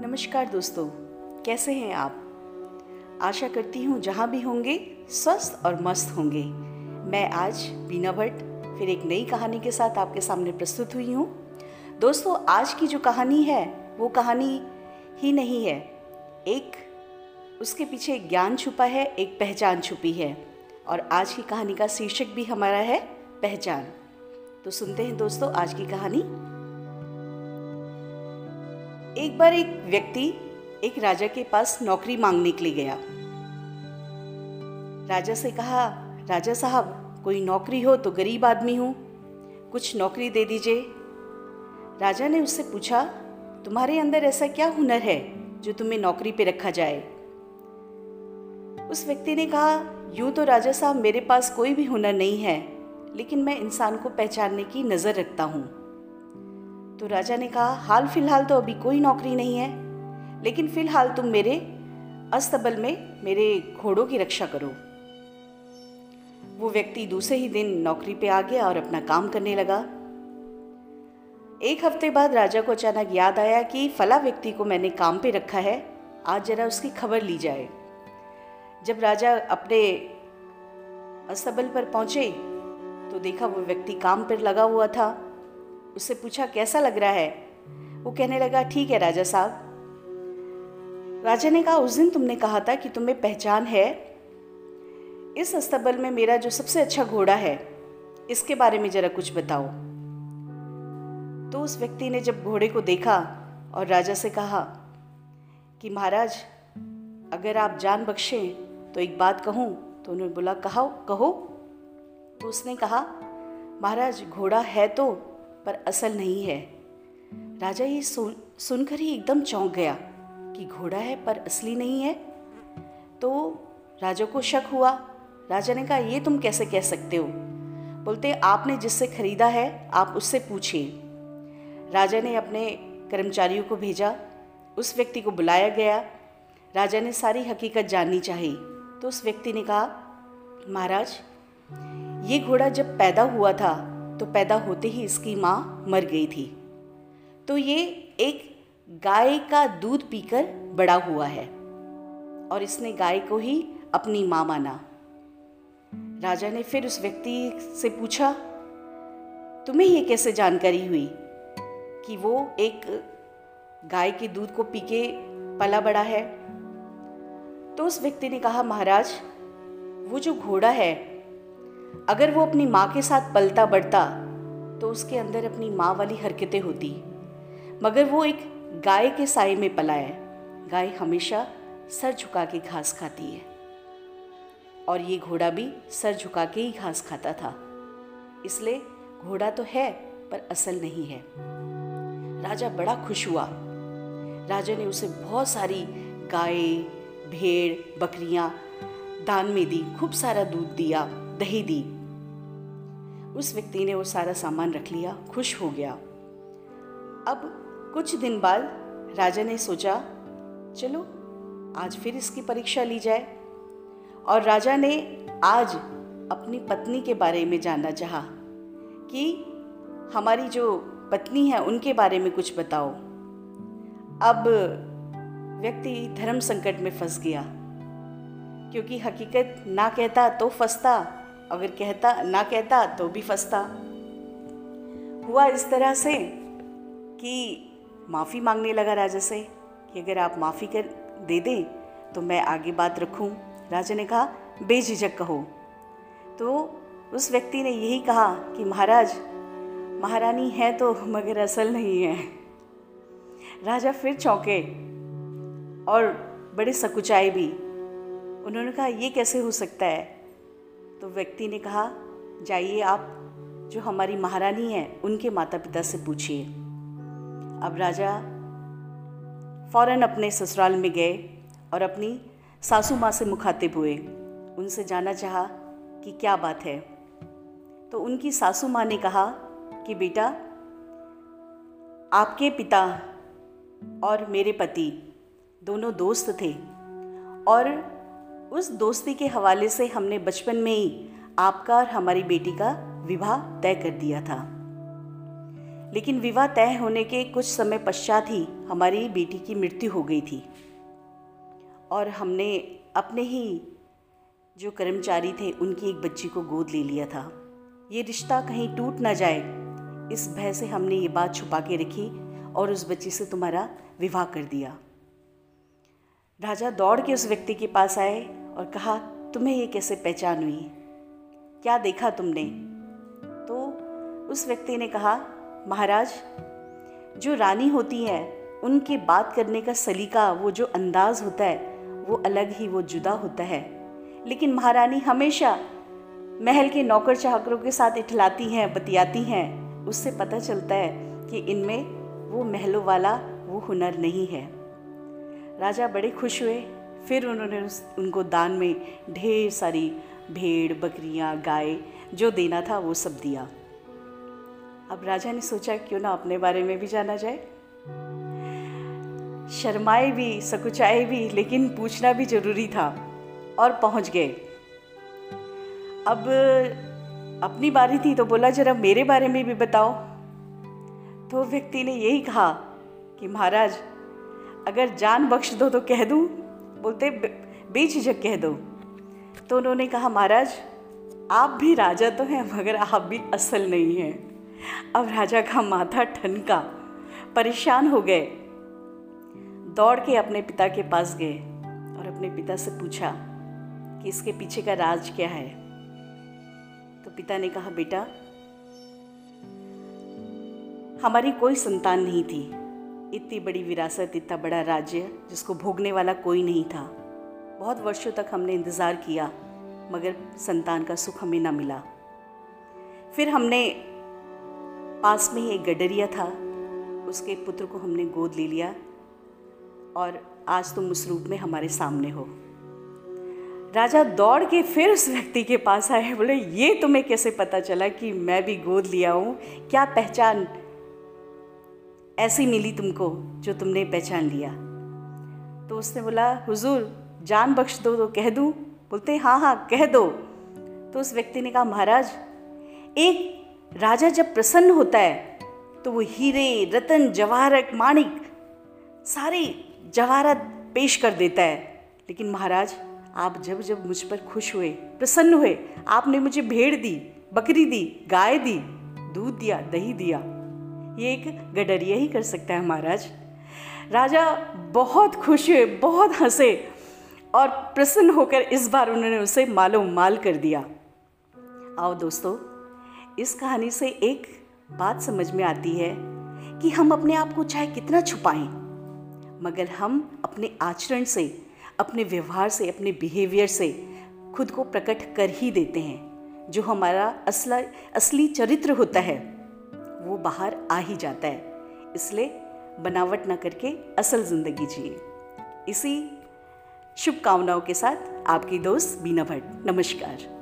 नमस्कार दोस्तों, कैसे हैं आप? आशा करती हूँ जहाँ भी होंगे, स्वस्थ और मस्त होंगे। मैं आज बीना भट्ट, फिर एक नई कहानी के साथ आपके सामने प्रस्तुत हुई हूँ। दोस्तों, आज की जो कहानी है, वो कहानी ही नहीं है। एक, उसके पीछे एक ज्ञान छुपा है, एक पहचान छुपी है। और आज की कहानी का शीर्षक भी हमारा है, पहचान। तो सुनते हैं दोस्तों, आज की कहानी। एक बार एक व्यक्ति एक राजा के पास नौकरी मांगने के लिए गया। राजा से कहा, राजा साहब, कोई नौकरी हो तो गरीब आदमी हूँ। कुछ नौकरी दे दीजिए। राजा ने उससे पूछा, तुम्हारे अंदर ऐसा क्या हुनर है जो तुम्हें नौकरी पे रखा जाए? उस व्यक्ति ने कहा, यूँ तो राजा साहब मेरे पास कोई भी हुनर नहीं है, लेकिन मैं इंसान को पहचानने की नज़र रखता हूँ। तो राजा ने कहा, हाल फ़िलहाल तो अभी कोई नौकरी नहीं है, लेकिन फ़िलहाल तुम मेरे अस्तबल में मेरे घोड़ों की रक्षा करो। वो व्यक्ति दूसरे ही दिन नौकरी पे आ गया और अपना काम करने लगा। एक हफ़्ते बाद राजा को अचानक याद आया कि फला व्यक्ति को मैंने काम पे रखा है, आज जरा उसकी खबर ली जाए। जब राजा अपने अस्तबल पर पहुँचे तो देखा वो व्यक्ति काम पर लगा हुआ था। उससे पूछा, कैसा लग रहा है? वो कहने लगा, ठीक है राजा साहब। राजा ने कहा, उस दिन तुमने कहा था कि तुम्हें पहचान है। इस अस्तबल में मेरा जो सबसे अच्छा घोड़ा है, इसके बारे में जरा कुछ बताओ। तो उस व्यक्ति ने जब घोड़े को देखा और राजा से कहा कि, महाराज, अगर आप जान बख्शें तो एक बात कहूँ। तो उन्होंने बोला, कहा, कहो। तो उसने कहा, महाराज, घोड़ा है तो पर असल नहीं है। राजा ये सुन, सुनकर ही एकदम चौंक गया कि घोड़ा है पर असली नहीं है। तो राजा को शक हुआ। राजा ने कहा, ये तुम कैसे कह सकते हो? बोलते, आपने जिससे खरीदा है, आप उससे पूछिए। राजा ने अपने कर्मचारियों को भेजा। उस व्यक्ति को बुलाया गया। राजा ने सारी हकीकत जाननी चाहिए तो उस व्यक्ति ने कहा, महाराज, ये घोड़ा जब पैदा हुआ था तो पैदा होते ही इसकी माँ मर गई थी। तो ये एक गाय का दूध पीकर बड़ा हुआ है और इसने गाय को ही अपनी माँ माना। राजा ने फिर उस व्यक्ति से पूछा, तुम्हें ये कैसे जानकारी हुई कि वो एक गाय के दूध को पी के पला बड़ा है? तो उस व्यक्ति ने कहा, महाराज, वो जो घोड़ा है अगर वो अपनी माँ के साथ पलता बढ़ता तो उसके अंदर अपनी माँ वाली हरकतें होती। मगर वो एक गाय के साय में पला है गाय हमेशा सर झुका के घास खाती है। और ये घोड़ा भी सर झुका के ही घास खाता था। इसलिए घोड़ा तो है, पर असल नहीं है। राजा बड़ा खुश हुआ। राजा ने उसे बहुत सारी गाय, भेड़, बकरियाँ दान में दी, खूब सारा दूध दिया, दही दी। उस व्यक्ति ने वो सारा सामान रख लिया, खुश हो गया। अब कुछ दिन बाद राजा ने सोचा, चलो, आज फिर इसकी परीक्षा ली जाए। और राजा ने आज अपनी पत्नी के बारे में जानना चाहा कि हमारी जो पत्नी है, उनके बारे में कुछ बताओ। अब व्यक्ति धर्म संकट में फंस गया। क्योंकि हकीकत ना कहता तो फंसता, अगर कहता, ना कहता तो भी फंसता। हुआ इस तरह से कि माफ़ी मांगने लगा राजा से कि अगर आप माफ़ी कर दे दें तो मैं आगे बात रखूँ। राजा ने कहा, बेझिझक कहो। तो उस व्यक्ति ने यही कहा कि, महाराज, महारानी है तो मगर असल नहीं है। राजा फिर चौंके और बड़े सकुचाए भी। उन्होंने कहा, ये कैसे हो सकता है? तो व्यक्ति ने कहा, जाइए आप, जो हमारी महारानी है, उनके माता पिता से पूछिए। अब राजा फ़ौरन अपने ससुराल में गए और अपनी सासू माँ से मुखातिब हुए। उनसे जाना चाहा कि क्या बात है। तो उनकी सासू माँ ने कहा कि, बेटा, आपके पिता और मेरे पति दोनों दोस्त थे और उस दोस्ती के हवाले से हमने बचपन में ही आपका और हमारी बेटी का विवाह तय कर दिया था। लेकिन विवाह तय होने के कुछ समय पश्चात ही हमारी बेटी की मृत्यु हो गई थी। और हमने अपने ही जो कर्मचारी थे, उनकी एक बच्ची को गोद ले लिया था। ये रिश्ता कहीं टूट ना जाए, इस भय से हमने ये बात छुपा के रखी और उस बच्ची से तुम्हारा विवाह कर दिया। राजा दौड़ के उस व्यक्ति के पास आए और कहा, तुम्हें ये कैसे पहचान हुई? क्या देखा तुमने? तो उस व्यक्ति ने कहा, महाराज, जो रानी होती है, उनके बात करने का सलीका, वो जो अंदाज होता है, वो अलग ही वो जुदा होता है। लेकिन महारानी हमेशा महल के नौकर चाकरों के साथ इठलाती हैं, बतियाती हैं। उससे पता चलता है कि इनमें वो महलों वाला वो हुनर नहीं है। राजा बड़े खुश हुए। फिर उन्होंने उस, उनको दान में ढेर सारी भेड़, बकरियाँ, गाय, जो देना था वो सब दिया। अब राजा ने सोचा, क्यों ना अपने बारे में भी जाना जाए। शर्माए भी, सकुचाए भी, लेकिन पूछना भी ज़रूरी था और पहुँच गए। अब अपनी बारी थी तो बोला, जरा मेरे बारे में भी बताओ। तो व्यक्ति ने यही कहा कि, महाराज अगर जान बख्श दो तो कह दूँ, बोलते बेझिझक कह दो। तो उन्होंने कहा, महाराज, आप भी राजा तो हैं, मगर आप भी असल नहीं हैं। अब राजा का माथा ठनका, परेशान हो गए। दौड़ के अपने पिता के पास गए और अपने पिता से पूछा कि इसके पीछे का राज क्या है? तो पिता ने कहा, बेटा, हमारी कोई संतान नहीं थी। इतनी बड़ी विरासत, इतना बड़ा राज्य जिसको भोगने वाला कोई नहीं था। बहुत वर्षों तक हमने इंतज़ार किया, मगर संतान का सुख हमें ना मिला। फिर हमने पास में ही एक गडरिया था, उसके पुत्र को हमने गोद ले लिया, और आज तुम उस रूप में हमारे सामने हो। राजा दौड़ के फिर उस व्यक्ति के पास आए, बोले, ये तुम्हें कैसे पता चला कि मैं भी गोद लिया हूँ? क्या पहचान ऐसी मिली तुमको जो तुमने पहचान लिया। तो उसने बोला, हुजूर, जान बख्श दो तो कह दूँ। बोलते हाँ हाँ कह दो। तो उस व्यक्ति ने कहा, महाराज, एक राजा जब प्रसन्न होता है तो वो हीरे, रतन जवाहरत माणिक, सारे जवाहरत पेश कर देता है। लेकिन महाराज, आप जब जब मुझ पर खुश हुए, प्रसन्न हुए, आपने मुझे भेड़ दी, बकरी दी, गाय दी, दूध दिया, दही दिया ये एक गडरिया ही कर सकता है महाराज। राजा बहुत खुश हुए, बहुत हंसे और प्रसन्न होकर इस बार उन्होंने उसे मालो माल कर दिया। आओ दोस्तों, इस कहानी से एक बात समझ में आती है कि हम अपने आप को चाहे कितना छुपाएँ, मगर हम अपने आचरण से, अपने व्यवहार से, अपने बिहेवियर से खुद को प्रकट कर ही देते हैं, जो हमारा असला, असली चरित्र होता है। वो बाहर आ ही जाता है। इसलिए बनावट ना करके असल ज़िंदगी जिए। इसी शुभकामनाओं के साथ आपकी दोस्त बीना भट्ट नमस्कार।